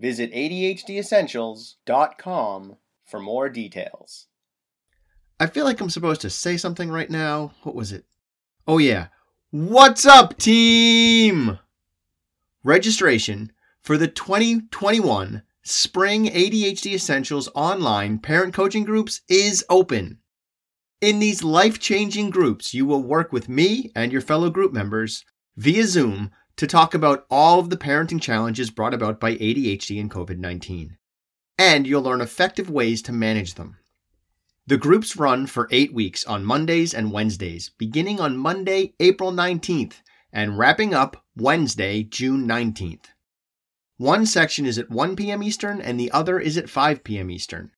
Visit ADHDessentials.com for more details. I feel like I'm supposed to say something right now. What was it? Oh, yeah. What's up, team? Registration for the 2021 Spring ADHD Essentials online parent coaching groups is open. In these life changing groups, you will work with me and your fellow group members via Zoom to talk about all of the parenting challenges brought about by ADHD and COVID 19. And you'll learn effective ways to manage them. The groups run for eight weeks on Mondays and Wednesdays, beginning on Monday, April 19th, and wrapping up Wednesday, June 19th. One section is at 1 p.m. Eastern and the other is at 5 p.m. Eastern.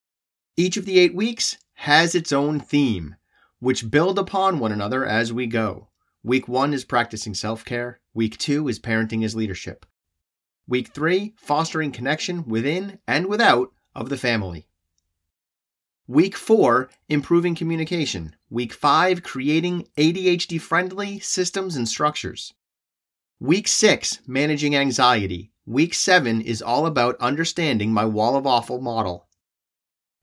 Each of the eight weeks has its own theme, which build upon one another as we go. Week one is practicing self care. Week two is parenting as leadership. Week three, fostering connection within and without of the family. Week four, improving communication. Week five, creating ADHD friendly systems and structures. Week six, managing anxiety. Week seven is all about understanding my wall of awful model.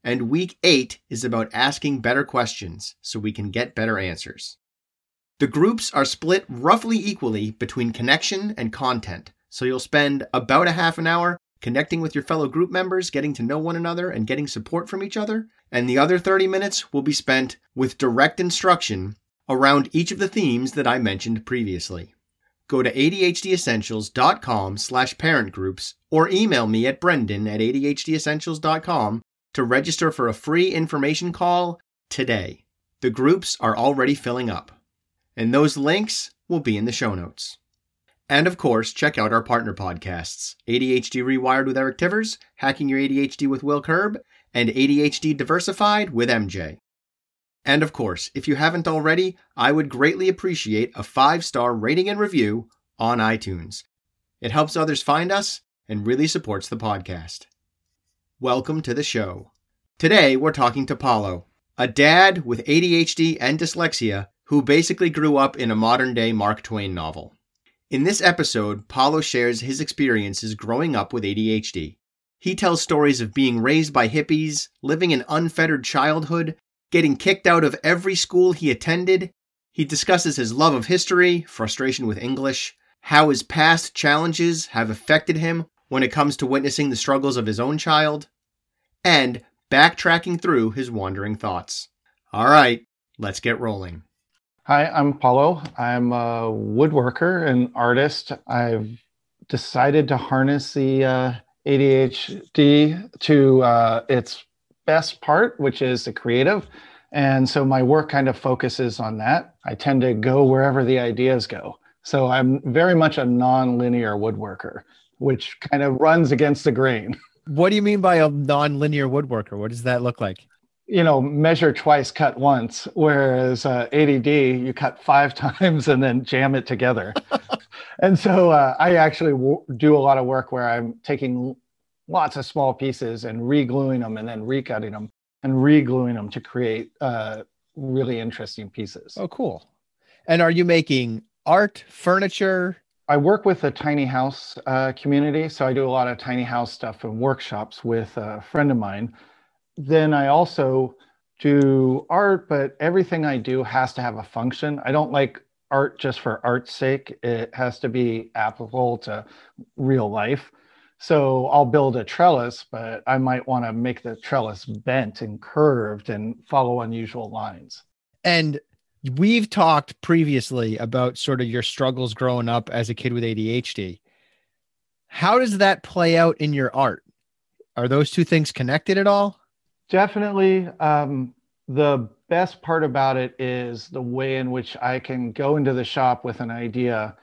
And week eight is about asking better questions so we can get better answers. The groups are split roughly equally between connection and content, so you'll spend about a half an hour connecting with your fellow group members, getting to know one another, and getting support from each other, and the other 30 minutes will be spent with direct instruction around each of the themes that I mentioned previously. Go to adhdessentials.com slash parent groups or email me at brendan at adhdessentials.com to register for a free information call today. The groups are already filling up and those links will be in the show notes. And of course, check out our partner podcasts ADHD Rewired with Eric Tivers, Hacking Your ADHD with Will Curb, and ADHD Diversified with MJ. And of course, if you haven't already, I would greatly appreciate a five star rating and review on iTunes. It helps others find us and really supports the podcast. Welcome to the show. Today, we're talking to Paulo, a dad with ADHD and dyslexia who basically grew up in a modern day Mark Twain novel. In this episode, Paulo shares his experiences growing up with ADHD. He tells stories of being raised by hippies, living an unfettered childhood, getting kicked out of every school he attended. He discusses his love of history, frustration with English, how his past challenges have affected him when it comes to witnessing the struggles of his own child, and backtracking through his wandering thoughts. All right, let's get rolling. Hi, I'm Paulo. I'm a woodworker and artist. I've decided to harness the uh, ADHD to uh, its best part, which is the creative. And so my work kind of focuses on that. I tend to go wherever the ideas go. So I'm very much a non-linear woodworker, which kind of runs against the grain. What do you mean by a non-linear woodworker? What does that look like? You know measure twice cut once whereas uh, add you cut five times and then jam it together. And so uh, i actually w- do a lot of work where i'm taking lots of small pieces and re-gluing them and then recutting them and re-gluing them to create uh, really interesting pieces. Oh cool. And are you making art furniture? I work with a tiny house uh, community, so I do a lot of tiny house stuff and workshops with a friend of mine then I also do art, but everything I do has to have a function. I don't like art just for art's sake. It has to be applicable to real life. So I'll build a trellis, but I might want to make the trellis bent and curved and follow unusual lines. And we've talked previously about sort of your struggles growing up as a kid with ADHD. How does that play out in your art? Are those two things connected at all? Definitely. Um, the best part about it is the way in which I can go into the shop with an idea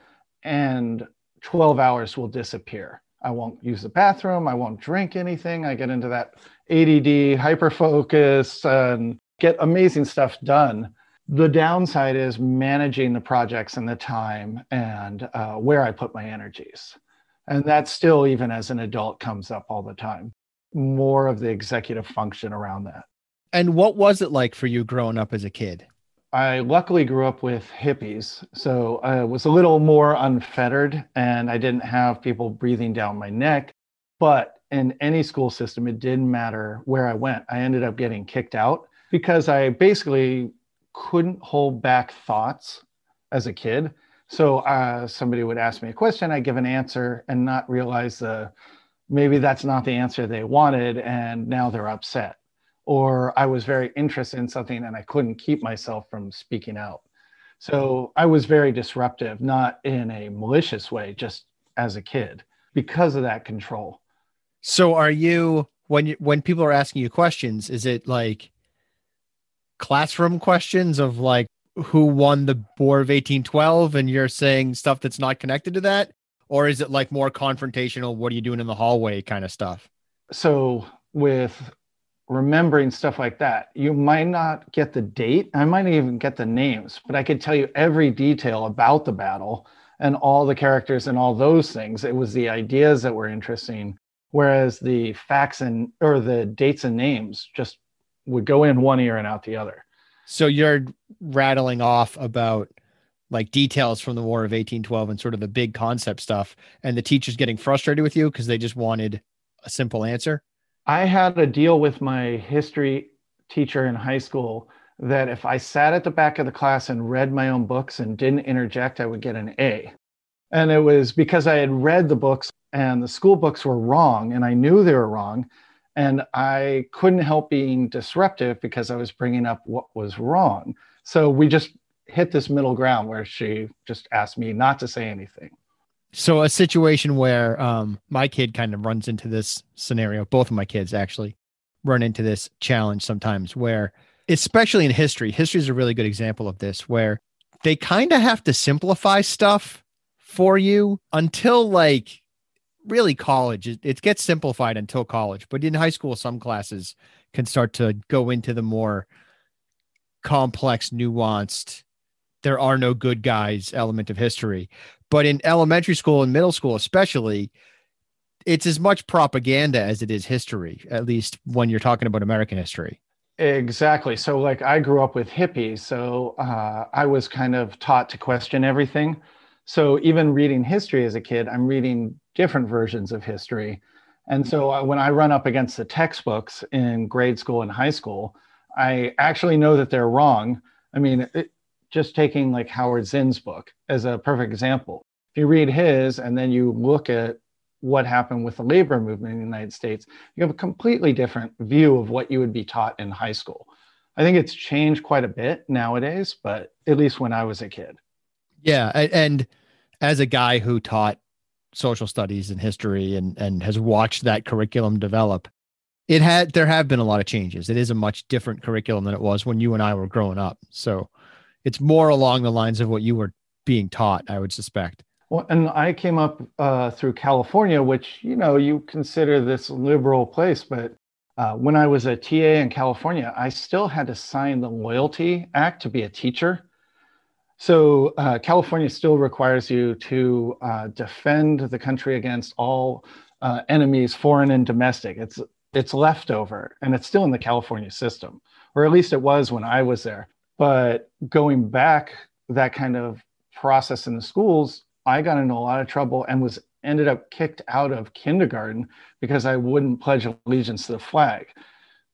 and 12 hours will disappear. I won't use the bathroom. I won't drink anything. I get into that ADD, hyper focus, and get amazing stuff done. The downside is managing the projects and the time and uh, where I put my energies. And that still, even as an adult, comes up all the time. More of the executive function around that. And what was it like for you growing up as a kid? I luckily grew up with hippies, so I was a little more unfettered and I didn't have people breathing down my neck. But in any school system, it didn't matter where I went. I ended up getting kicked out because I basically couldn't hold back thoughts as a kid. So uh, somebody would ask me a question, I give an answer and not realize the maybe that's not the answer they wanted, and now they're upset or I was very interested in something and I couldn't keep myself from speaking out. So I was very disruptive, not in a malicious way, just as a kid because of that control. So are you when you when people are asking you questions, is it like classroom questions of like who won the War of 1812 and you're saying stuff that's not connected to that? Or is it like more confrontational, what are you doing in the hallway kind of stuff? So with remembering stuff like that. You might not get the date, I might even get the names, but I could tell you every detail about the battle and all the characters and all those things. It was the ideas that were interesting, whereas the facts and or the dates and names just would go in one ear and out the other. So you're rattling off about like details from the War of 1812 and sort of the big concept stuff, and the teachers getting frustrated with you because they just wanted a simple answer. I had a deal with my history teacher in high school that if I sat at the back of the class and read my own books and didn't interject, I would get an A. And it was because I had read the books and the school books were wrong and I knew they were wrong. And I couldn't help being disruptive because I was bringing up what was wrong. So we just hit this middle ground where she just asked me not to say anything. So a situation where um, my kid kind of runs into this scenario. Both of my kids actually run into this challenge sometimes, where especially in history, history is a really good example of this, where they kind of have to simplify stuff for you until like really college. It, it gets simplified until college, but in high school, some classes can start to go into the more complex, nuanced. There are no good guys element of history. But in elementary school and middle school, especially, it's as much propaganda as it is history, at least when you're talking about American history. Exactly. So, like, I grew up with hippies. So, uh, I was kind of taught to question everything. So, even reading history as a kid, I'm reading different versions of history. And so, uh, when I run up against the textbooks in grade school and high school, I actually know that they're wrong. I mean, it, just taking like Howard Zinn's book as a perfect example. If you read his and then you look at what happened with the labor movement in the United States, you have a completely different view of what you would be taught in high school. I think it's changed quite a bit nowadays, but at least when I was a kid. Yeah. And as a guy who taught social studies and history and, and has watched that curriculum develop, it had there have been a lot of changes. It is a much different curriculum than it was when you and I were growing up. So it's more along the lines of what you were being taught, I would suspect. Well, and I came up uh, through California, which you know you consider this liberal place, but uh, when I was a TA in California, I still had to sign the Loyalty Act to be a teacher. So uh, California still requires you to uh, defend the country against all uh, enemies, foreign and domestic. It's it's leftover, and it's still in the California system, or at least it was when I was there. But going back that kind of process in the schools, I got into a lot of trouble and was ended up kicked out of kindergarten because I wouldn't pledge allegiance to the flag.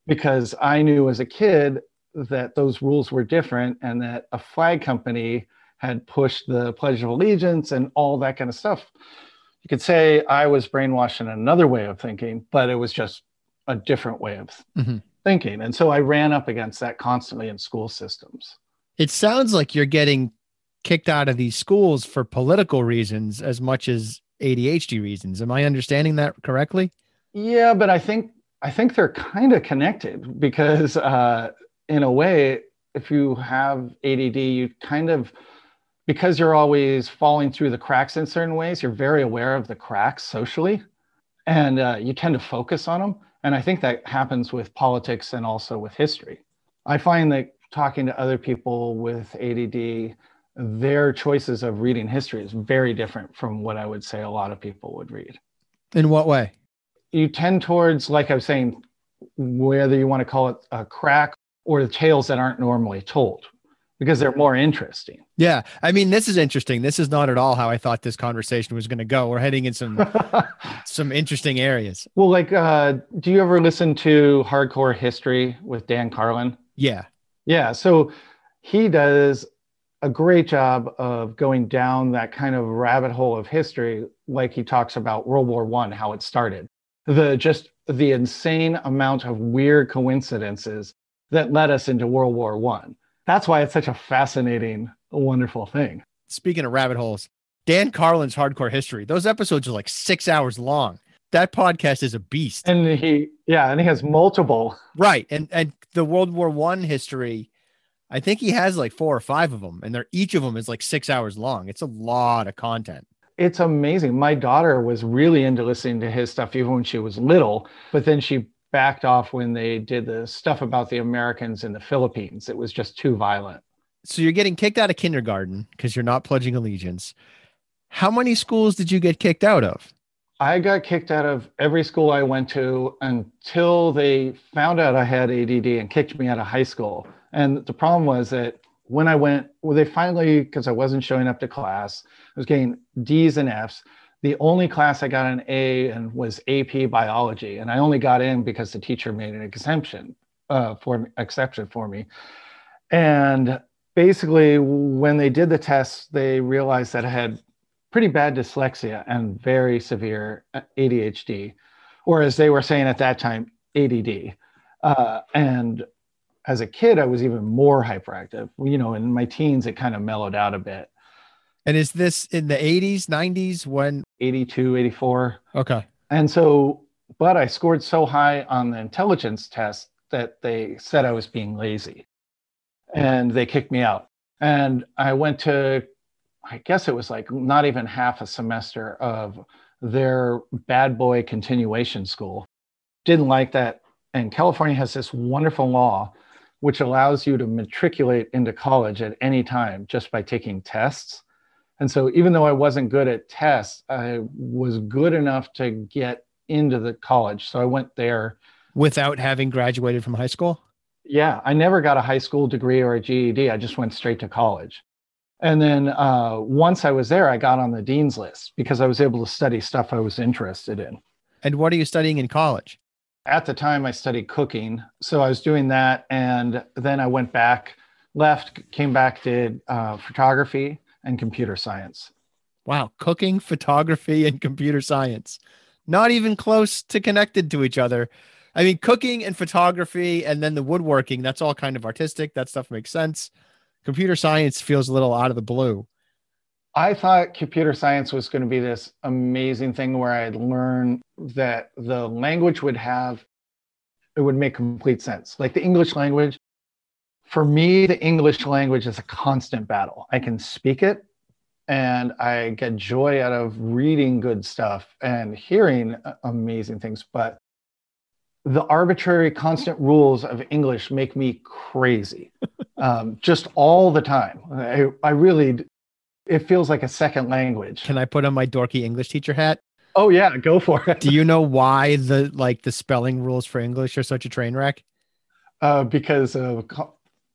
Because I knew as a kid that those rules were different and that a flag company had pushed the Pledge of Allegiance and all that kind of stuff. You could say I was brainwashed in another way of thinking, but it was just a different way of mm-hmm thinking. And so I ran up against that constantly in school systems. It sounds like you're getting kicked out of these schools for political reasons as much as ADHD reasons. Am I understanding that correctly? Yeah, but I think I think they're kind of connected because uh, in a way, if you have ADD, you kind of because you're always falling through the cracks in certain ways, you're very aware of the cracks socially. and uh, you tend to focus on them. And I think that happens with politics and also with history. I find that talking to other people with ADD, their choices of reading history is very different from what I would say a lot of people would read. In what way? You tend towards, like I was saying, whether you want to call it a crack or the tales that aren't normally told because they're more interesting. Yeah. I mean, this is interesting. This is not at all how I thought this conversation was going to go. We're heading in some some interesting areas. Well, like uh do you ever listen to Hardcore History with Dan Carlin? Yeah. Yeah, so he does a great job of going down that kind of rabbit hole of history like he talks about World War 1 how it started. The just the insane amount of weird coincidences that led us into World War 1 that's why it's such a fascinating, wonderful thing. Speaking of rabbit holes, Dan Carlin's Hardcore History, those episodes are like six hours long. That podcast is a beast. And he, yeah, and he has multiple. Right. And and the World War One history, I think he has like four or five of them, and they're each of them is like six hours long. It's a lot of content. It's amazing. My daughter was really into listening to his stuff even when she was little, but then she backed off when they did the stuff about the Americans in the Philippines. It was just too violent. So you're getting kicked out of kindergarten because you're not pledging allegiance. How many schools did you get kicked out of? I got kicked out of every school I went to until they found out I had ADD and kicked me out of high school. And the problem was that when I went, well, they finally, because I wasn't showing up to class, I was getting D's and F's the only class I got an A in was AP biology, and I only got in because the teacher made an exemption uh, for exception for me. And basically, when they did the test, they realized that I had pretty bad dyslexia and very severe ADHD, or as they were saying at that time, ADD. Uh, and as a kid, I was even more hyperactive. You know, in my teens, it kind of mellowed out a bit. And is this in the 80s, 90s when 82, 84? Okay. And so, but I scored so high on the intelligence test that they said I was being lazy and they kicked me out. And I went to, I guess it was like not even half a semester of their bad boy continuation school. Didn't like that. And California has this wonderful law which allows you to matriculate into college at any time just by taking tests. And so even though I wasn't good at tests, I was good enough to get into the college. So I went there without having graduated from high school. Yeah, I never got a high school degree or a GED. I just went straight to college. And then uh, once I was there, I got on the dean's list because I was able to study stuff I was interested in. And what are you studying in college? At the time, I studied cooking. So I was doing that. And then I went back, left, came back, did uh, photography and computer science. Wow, cooking, photography, and computer science. Not even close to connected to each other. I mean, cooking and photography and then the woodworking, that's all kind of artistic. That stuff makes sense. Computer science feels a little out of the blue. I thought computer science was going to be this amazing thing where I'd learn that the language would have, it would make complete sense. Like the English language, for me, the English language is a constant battle. I can speak it and I get joy out of reading good stuff and hearing amazing things. But the arbitrary, constant rules of English make me crazy um, just all the time. I, I really, it feels like a second language. Can I put on my dorky English teacher hat? Oh, yeah, go for it. Do you know why the like the spelling rules for English are such a train wreck? Uh, because of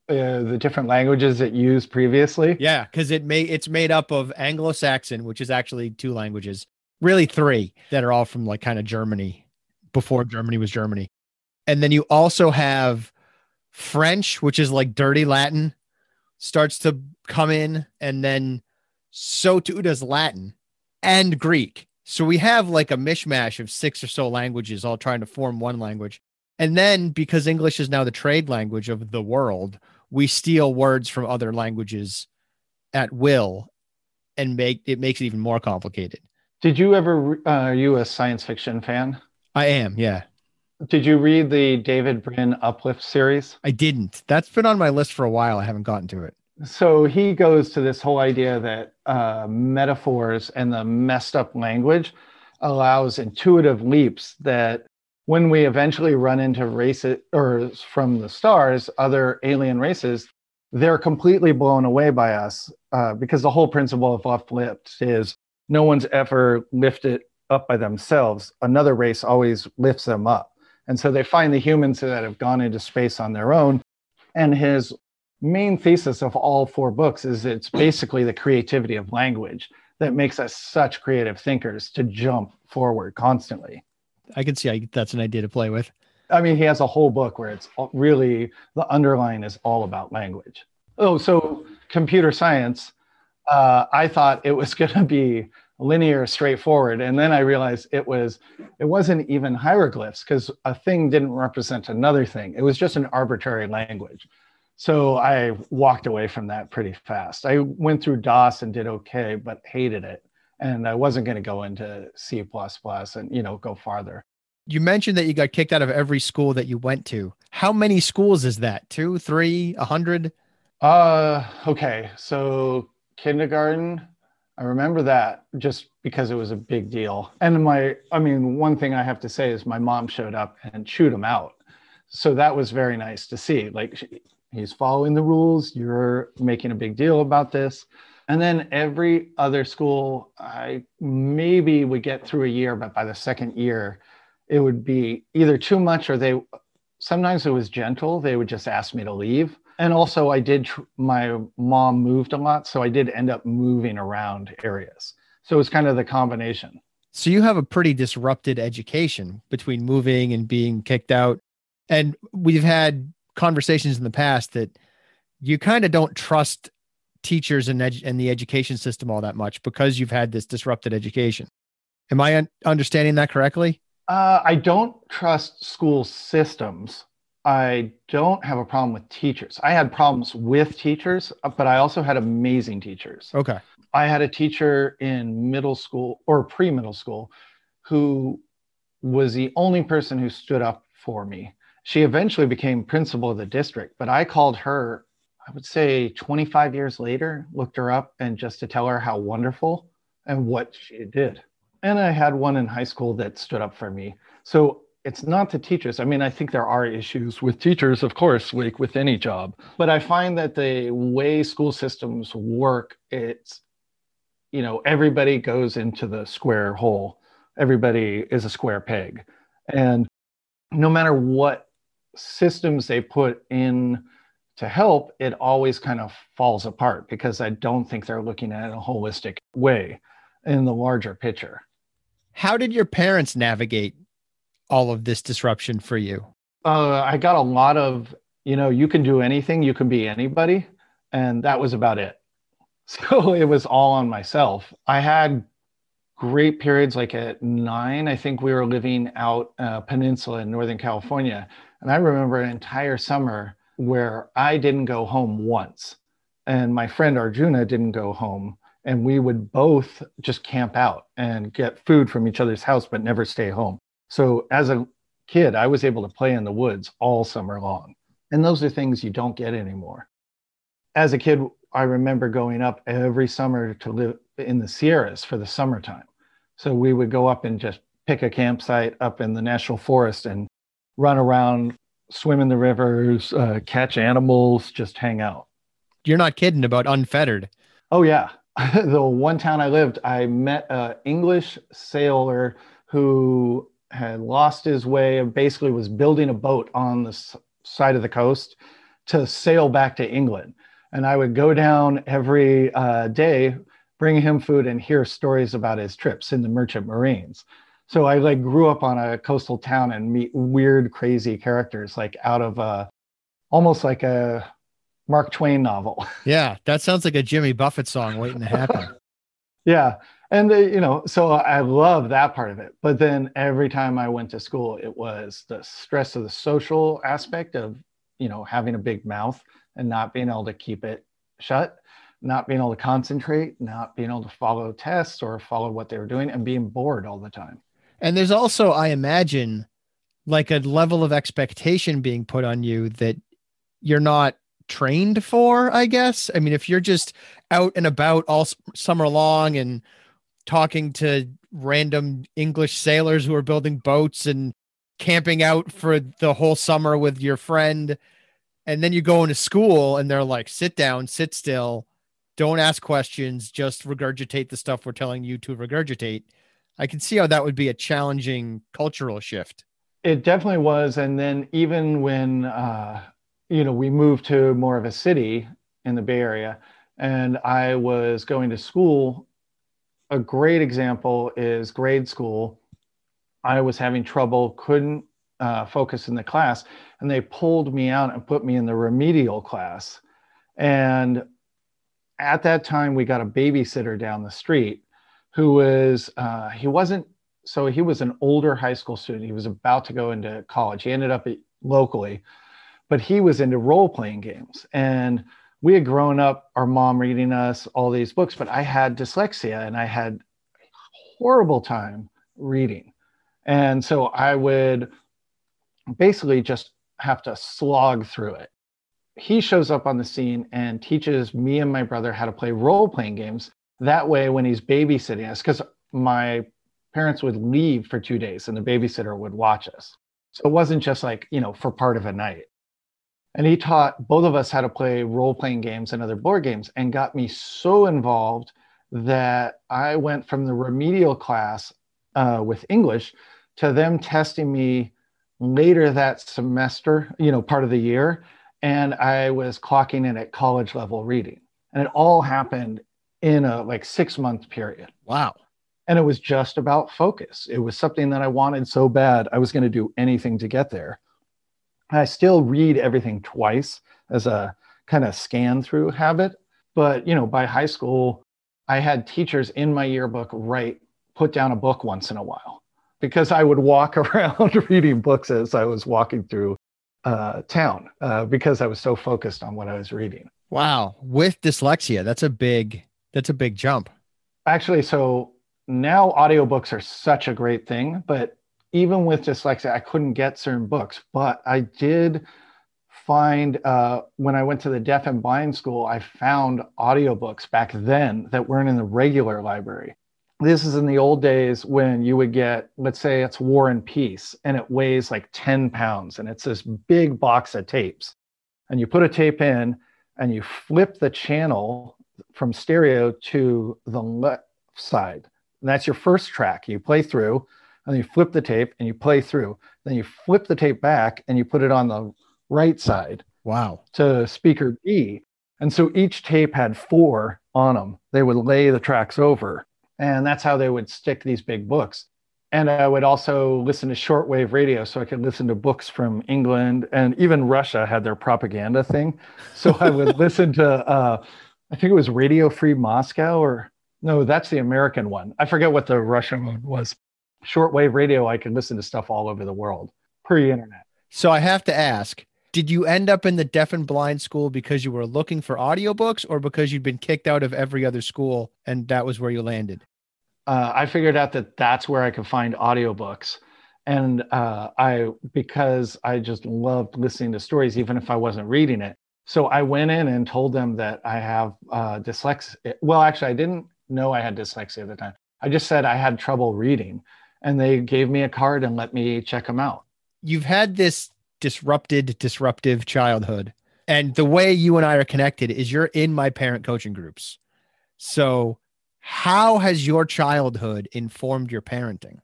uh, the different languages it used previously. Yeah, because it may it's made up of Anglo-Saxon, which is actually two languages, really three that are all from like kind of Germany before Germany was Germany, and then you also have French, which is like dirty Latin, starts to come in, and then so too does Latin and Greek. So we have like a mishmash of six or so languages all trying to form one language. And then because English is now the trade language of the world, we steal words from other languages at will and make it makes it even more complicated. Did you ever uh, are you a science fiction fan? I am, yeah. Did you read the David Brin Uplift series? I didn't. That's been on my list for a while. I haven't gotten to it. So he goes to this whole idea that uh, metaphors and the messed up language allows intuitive leaps that when we eventually run into races or from the stars, other alien races, they're completely blown away by us uh, because the whole principle of uplift is no one's ever lifted up by themselves. Another race always lifts them up. And so they find the humans that have gone into space on their own. And his main thesis of all four books is it's basically the creativity of language that makes us such creative thinkers to jump forward constantly. I can see that's an idea to play with. I mean, he has a whole book where it's really the underline is all about language. Oh, so computer science. Uh, I thought it was going to be linear, straightforward, and then I realized it was. It wasn't even hieroglyphs because a thing didn't represent another thing. It was just an arbitrary language. So I walked away from that pretty fast. I went through DOS and did okay, but hated it, and I wasn't going to go into C++ and you know go farther you mentioned that you got kicked out of every school that you went to. How many schools is that? Two, three, a hundred? Uh, okay. So kindergarten, I remember that just because it was a big deal. And my, I mean, one thing I have to say is my mom showed up and chewed him out. So that was very nice to see. Like he's following the rules. You're making a big deal about this. And then every other school, I maybe would get through a year, but by the second year, it would be either too much or they sometimes it was gentle. They would just ask me to leave. And also i did my mom moved a lot so i did end up moving around areas. So it was kind of the combination. So you have a pretty disrupted education between moving and being kicked out. And we've had conversations in the past that you kind of don't trust teachers and, edu- and the education system all that much because you've had this disrupted education am i un- understanding that correctly uh, I don't trust school systems. I don't have a problem with teachers. I had problems with teachers, but I also had amazing teachers. Okay. I had a teacher in middle school or pre middle school who was the only person who stood up for me. She eventually became principal of the district, but I called her, I would say 25 years later, looked her up and just to tell her how wonderful and what she did and I had one in high school that stood up for me. So it's not the teachers. I mean, I think there are issues with teachers, of course, like with any job. But I find that the way school systems work, it's, you know, everybody goes into the square hole. Everybody is a square peg. And no matter what systems they put in to help, it always kind of falls apart because I don't think they're looking at it in a holistic way in the larger picture. How did your parents navigate all of this disruption for you? Uh, I got a lot of, you know, you can do anything, you can be anybody. And that was about it. So it was all on myself. I had great periods like at nine, I think we were living out a peninsula in Northern California. And I remember an entire summer where I didn't go home once. And my friend Arjuna didn't go home and we would both just camp out and get food from each other's house but never stay home so as a kid i was able to play in the woods all summer long and those are things you don't get anymore as a kid i remember going up every summer to live in the sierras for the summertime so we would go up and just pick a campsite up in the national forest and run around swim in the rivers uh, catch animals just hang out you're not kidding about unfettered oh yeah the one town I lived, I met an English sailor who had lost his way and basically was building a boat on the side of the coast to sail back to England. And I would go down every uh, day, bring him food, and hear stories about his trips in the merchant marines. So I like grew up on a coastal town and meet weird, crazy characters like out of a, almost like a Mark Twain novel. Yeah, that sounds like a Jimmy Buffett song waiting to happen. yeah. And, uh, you know, so I love that part of it. But then every time I went to school, it was the stress of the social aspect of, you know, having a big mouth and not being able to keep it shut, not being able to concentrate, not being able to follow tests or follow what they were doing and being bored all the time. And there's also, I imagine, like a level of expectation being put on you that you're not trained for, I guess. I mean, if you're just out and about all summer long and talking to random English sailors who are building boats and camping out for the whole summer with your friend. And then you go into school and they're like, sit down, sit still, don't ask questions, just regurgitate the stuff we're telling you to regurgitate. I can see how that would be a challenging cultural shift. It definitely was. And then even when, uh, you know, we moved to more of a city in the Bay Area and I was going to school, a great example is grade school. I was having trouble, couldn't uh, focus in the class, and they pulled me out and put me in the remedial class. And at that time, we got a babysitter down the street who was, uh, he wasn't, so he was an older high school student. He was about to go into college. He ended up locally, but he was into role playing games. And we had grown up, our mom reading us all these books, but I had dyslexia and I had horrible time reading. And so I would basically just have to slog through it. He shows up on the scene and teaches me and my brother how to play role playing games. That way, when he's babysitting us, because my parents would leave for two days and the babysitter would watch us. So it wasn't just like, you know, for part of a night. And he taught both of us how to play role playing games and other board games and got me so involved that I went from the remedial class uh, with English to them testing me later that semester, you know, part of the year. And I was clocking in at college level reading. And it all happened in a like six month period. Wow. And it was just about focus. It was something that I wanted so bad. I was going to do anything to get there. I still read everything twice as a kind of scan through habit. But, you know, by high school, I had teachers in my yearbook write, put down a book once in a while because I would walk around reading books as I was walking through uh, town uh, because I was so focused on what I was reading. Wow. With dyslexia, that's a big, that's a big jump. Actually, so now audiobooks are such a great thing, but even with dyslexia, I couldn't get certain books, but I did find uh, when I went to the deaf and blind school, I found audiobooks back then that weren't in the regular library. This is in the old days when you would get, let's say it's War and Peace, and it weighs like 10 pounds, and it's this big box of tapes. And you put a tape in and you flip the channel from stereo to the left side. And that's your first track. You play through and you flip the tape and you play through. Then you flip the tape back and you put it on the right side. Wow. To speaker B. And so each tape had four on them. They would lay the tracks over. And that's how they would stick these big books. And I would also listen to shortwave radio so I could listen to books from England and even Russia had their propaganda thing. So I would listen to, uh, I think it was Radio Free Moscow or no, that's the American one. I forget what the Russian one was shortwave radio, I can listen to stuff all over the world pre internet. So I have to ask did you end up in the deaf and blind school because you were looking for audiobooks or because you'd been kicked out of every other school and that was where you landed? Uh, I figured out that that's where I could find audiobooks. And uh, I, because I just loved listening to stories, even if I wasn't reading it. So I went in and told them that I have uh, dyslexia. Well, actually, I didn't know I had dyslexia at the time. I just said I had trouble reading and they gave me a card and let me check them out. You've had this disrupted, disruptive childhood. And the way you and I are connected is you're in my parent coaching groups. So, how has your childhood informed your parenting?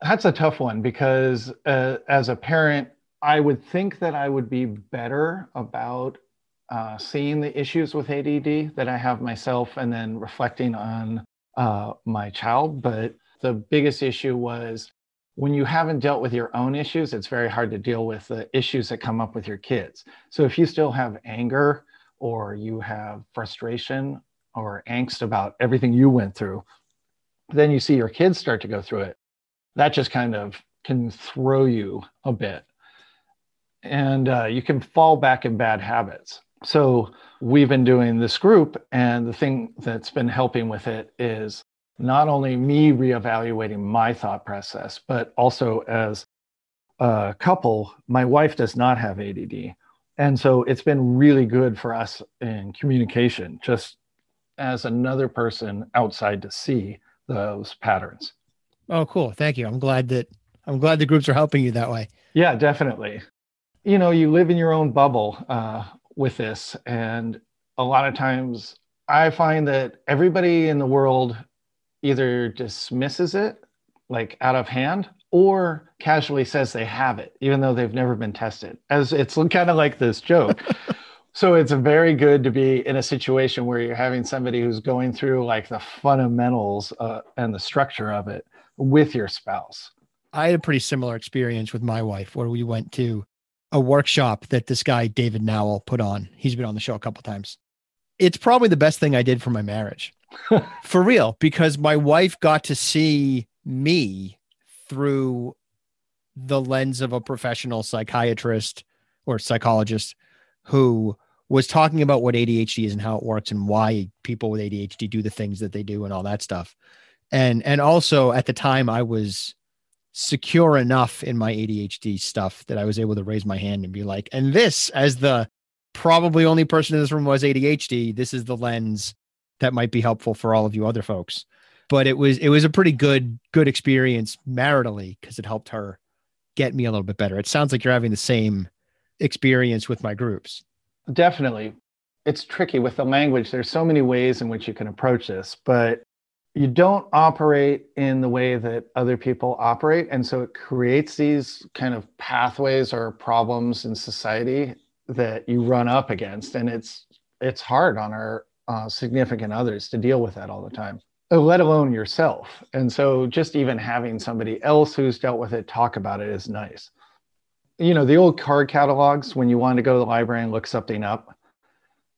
That's a tough one because uh, as a parent, I would think that I would be better about uh, seeing the issues with ADD that I have myself and then reflecting on uh, my child. But the biggest issue was when you haven't dealt with your own issues, it's very hard to deal with the issues that come up with your kids. So if you still have anger or you have frustration or angst about everything you went through, then you see your kids start to go through it. That just kind of can throw you a bit. And uh, you can fall back in bad habits. So we've been doing this group, and the thing that's been helping with it is not only me reevaluating my thought process, but also as a couple, my wife does not have ADD. And so it's been really good for us in communication, just as another person outside to see those patterns. Oh, cool. Thank you. I'm glad that I'm glad the groups are helping you that way. Yeah, definitely. You know, you live in your own bubble uh, with this, and a lot of times I find that everybody in the world either dismisses it like out of hand or casually says they have it, even though they've never been tested. As it's kind of like this joke. so it's very good to be in a situation where you're having somebody who's going through like the fundamentals uh, and the structure of it with your spouse. I had a pretty similar experience with my wife where we went to a workshop that this guy David Nowell put on. He's been on the show a couple times. It's probably the best thing I did for my marriage. for real, because my wife got to see me through the lens of a professional psychiatrist or psychologist who was talking about what ADHD is and how it works and why people with ADHD do the things that they do and all that stuff. And and also at the time I was secure enough in my ADHD stuff that I was able to raise my hand and be like, and this as the probably only person in this room was ADHD, this is the lens that might be helpful for all of you other folks but it was it was a pretty good good experience maritally because it helped her get me a little bit better. It sounds like you're having the same experience with my groups. Definitely. It's tricky with the language. There's so many ways in which you can approach this, but you don't operate in the way that other people operate. And so it creates these kind of pathways or problems in society that you run up against. And it's it's hard on our uh, significant others to deal with that all the time. Uh, let alone yourself. And so just even having somebody else who's dealt with it talk about it is nice. You know, the old card catalogs when you wanted to go to the library and look something up.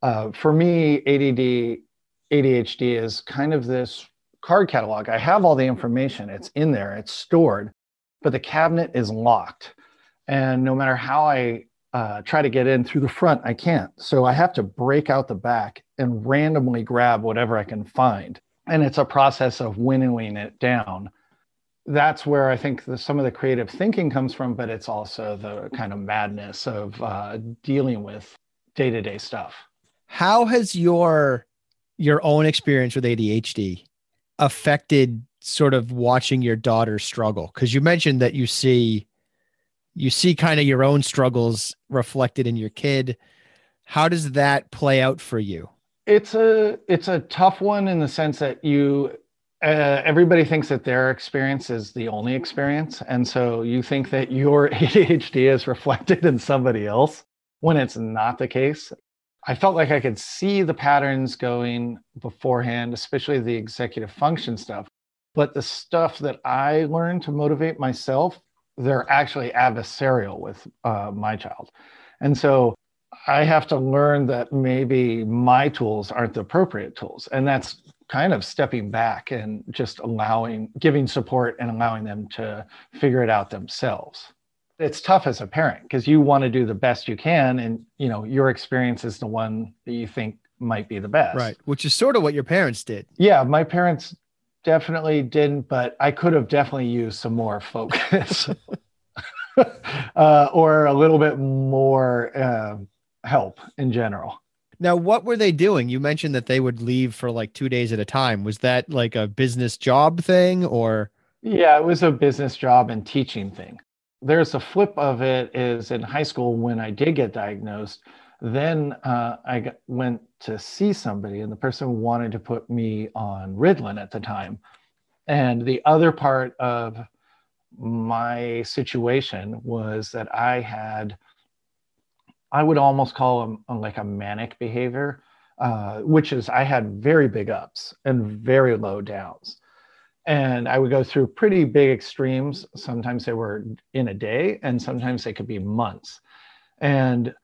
Uh, for me, ADD, ADHD is kind of this card catalog. I have all the information, it's in there, it's stored, but the cabinet is locked. And no matter how I uh, try to get in through the front, I can't. So I have to break out the back and randomly grab whatever I can find and it's a process of winnowing it down that's where i think the, some of the creative thinking comes from but it's also the kind of madness of uh, dealing with day-to-day stuff how has your your own experience with adhd affected sort of watching your daughter struggle? Because you mentioned that you see you see kind of your own struggles reflected in your kid. How does that play out for you? It's a it's a tough one in the sense that you uh, everybody thinks that their experience is the only experience and so you think that your adhd is reflected in somebody else when it's not the case i felt like i could see the patterns going beforehand especially the executive function stuff but the stuff that i learned to motivate myself they're actually adversarial with uh, my child and so I have to learn that maybe my tools aren't the appropriate tools. And that's kind of stepping back and just allowing, giving support and allowing them to figure it out themselves. It's tough as a parent because you want to do the best you can. And, you know, your experience is the one that you think might be the best. Right. Which is sort of what your parents did. Yeah. My parents definitely didn't, but I could have definitely used some more focus. uh, or a little bit more uh, help in general. Now, what were they doing? You mentioned that they would leave for like two days at a time. Was that like a business job thing or? Yeah, it was a business job and teaching thing. There's a flip of it is in high school when I did get diagnosed, then uh, I got, went to see somebody and the person wanted to put me on Ritalin at the time. And the other part of my situation was that I had I would almost call them uh, like a manic behavior, uh, which is I had very big ups and very low downs. And I would go through pretty big extremes. Sometimes they were in a day, and sometimes they could be months. And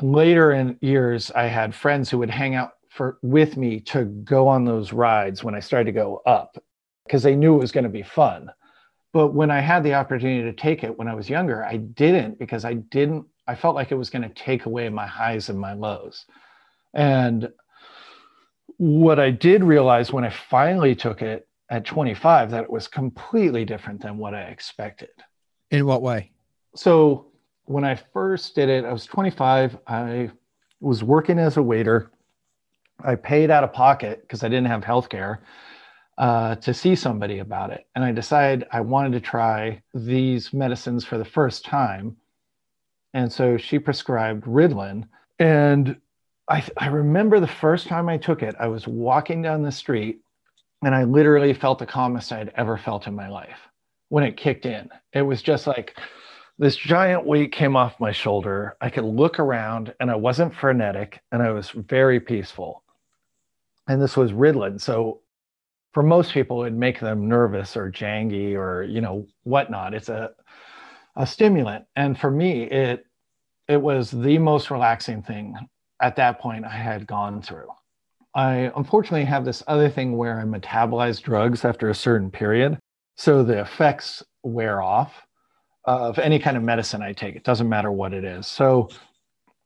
later in years, I had friends who would hang out for with me to go on those rides when I started to go up because they knew it was going to be fun. But when I had the opportunity to take it when I was younger, I didn't because I didn't I felt like it was going to take away my highs and my lows. And what I did realize when I finally took it at 25 that it was completely different than what I expected. In what way? So when I first did it, I was 25. I was working as a waiter. I paid out of pocket because I didn't have health care. uh, to see somebody about it. And I decided I wanted to try these medicines for the first time. And so she prescribed Ritalin. And I, I remember the first time I took it, I was walking down the street and I literally felt the calmest I'd ever felt in my life when it kicked in. It was just like this giant weight came off my shoulder. I could look around and I wasn't frenetic and I was very peaceful. And this was Ritalin. So for most people, it'd make them nervous or jangy or, you know, whatnot. It's a, a stimulant. And for me, it, it was the most relaxing thing at that point I had gone through. I unfortunately have this other thing where I metabolize drugs after a certain period. So the effects wear off of any kind of medicine I take. It doesn't matter what it is. So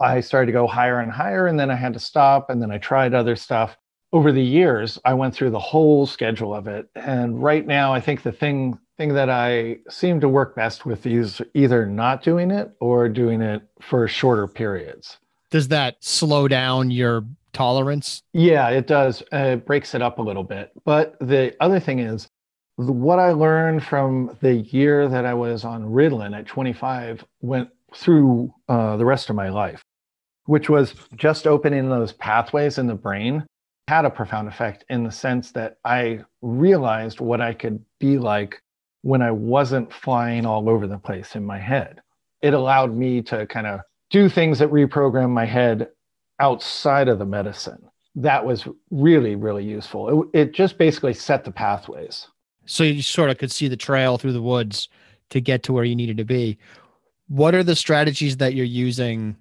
I started to go higher and higher, and then I had to stop. And then I tried other stuff. Over the years, I went through the whole schedule of it. And right now, I think the thing thing that I seem to work best with is either not doing it or doing it for shorter periods. Does that slow down your tolerance? Yeah, it does. Uh, it breaks it up a little bit. But the other thing is, what I learned from the year that I was on Ritalin at 25 went through uh, the rest of my life, which was just opening those pathways in the brain had a profound effect in the sense that I realized what I could be like when I wasn't flying all over the place in my head. It allowed me to kind of do things that reprogram my head outside of the medicine. That was really, really useful. It, it just basically set the pathways. So you sort of could see the trail through the woods to get to where you needed to be. What are the strategies that you're using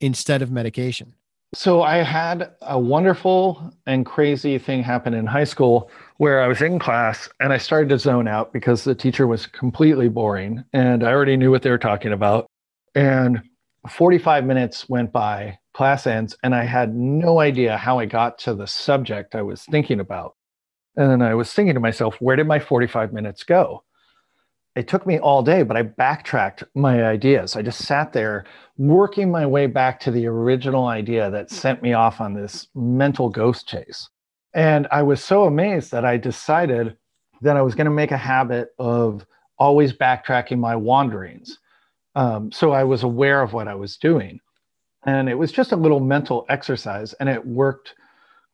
instead of medication? So I had a wonderful and crazy thing happen in high school where I was in class and I started to zone out because the teacher was completely boring and I already knew what they were talking about. And 45 minutes went by, class ends, and I had no idea how I got to the subject I was thinking about. And then I was thinking to myself, where did my 45 minutes go? It took me all day, but I backtracked my ideas. I just sat there working my way back to the original idea that sent me off on this mental ghost chase. And I was so amazed that I decided that I was going to make a habit of always backtracking my wanderings. Um, so I was aware of what I was doing. And it was just a little mental exercise, and it worked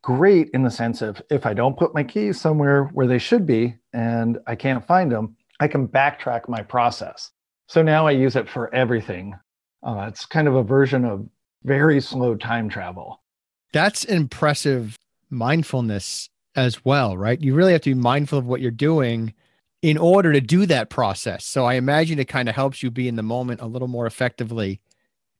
great in the sense of if I don't put my keys somewhere where they should be and I can't find them, I can backtrack my process. So now I use it for everything. Uh, it's kind of a version of very slow time travel. That's impressive mindfulness as well, right? You really have to be mindful of what you're doing in order to do that process. So I imagine it kind of helps you be in the moment a little more effectively,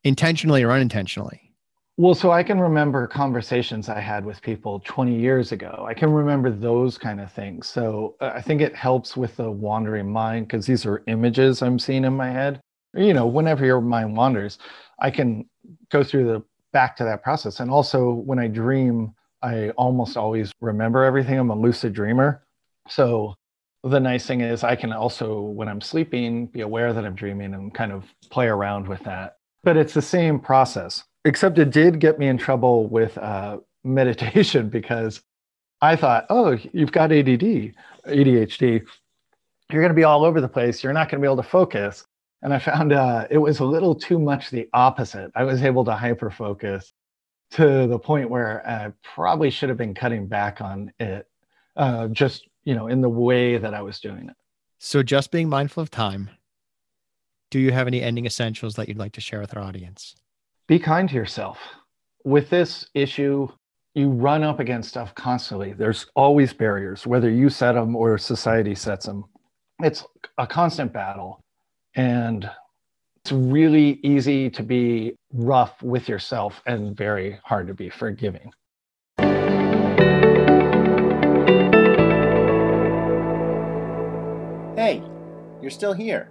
intentionally or unintentionally. Well, so I can remember conversations I had with people 20 years ago. I can remember those kind of things. So uh, I think it helps with the wandering mind because these are images I'm seeing in my head. You know, whenever your mind wanders, I can go through the back to that process. And also, when I dream, I almost always remember everything. I'm a lucid dreamer. So the nice thing is, I can also, when I'm sleeping, be aware that I'm dreaming and kind of play around with that. But it's the same process except it did get me in trouble with uh, meditation because I thought, oh, you've got ADD, ADHD. You're going to be all over the place. You're not going to be able to focus. And I found uh, it was a little too much the opposite. I was able to hyper focus to the point where I probably should have been cutting back on it, uh, just you know, in the way that I was doing it. So, just being mindful of time. Do you have any ending essentials that you'd like to share with our audience? be kind to yourself. With this issue, you run up against stuff constantly. There's always barriers, whether you set them or society sets them. It's a constant battle. And it's really easy to be rough with yourself and very hard to be forgiving. Hey, you're still here.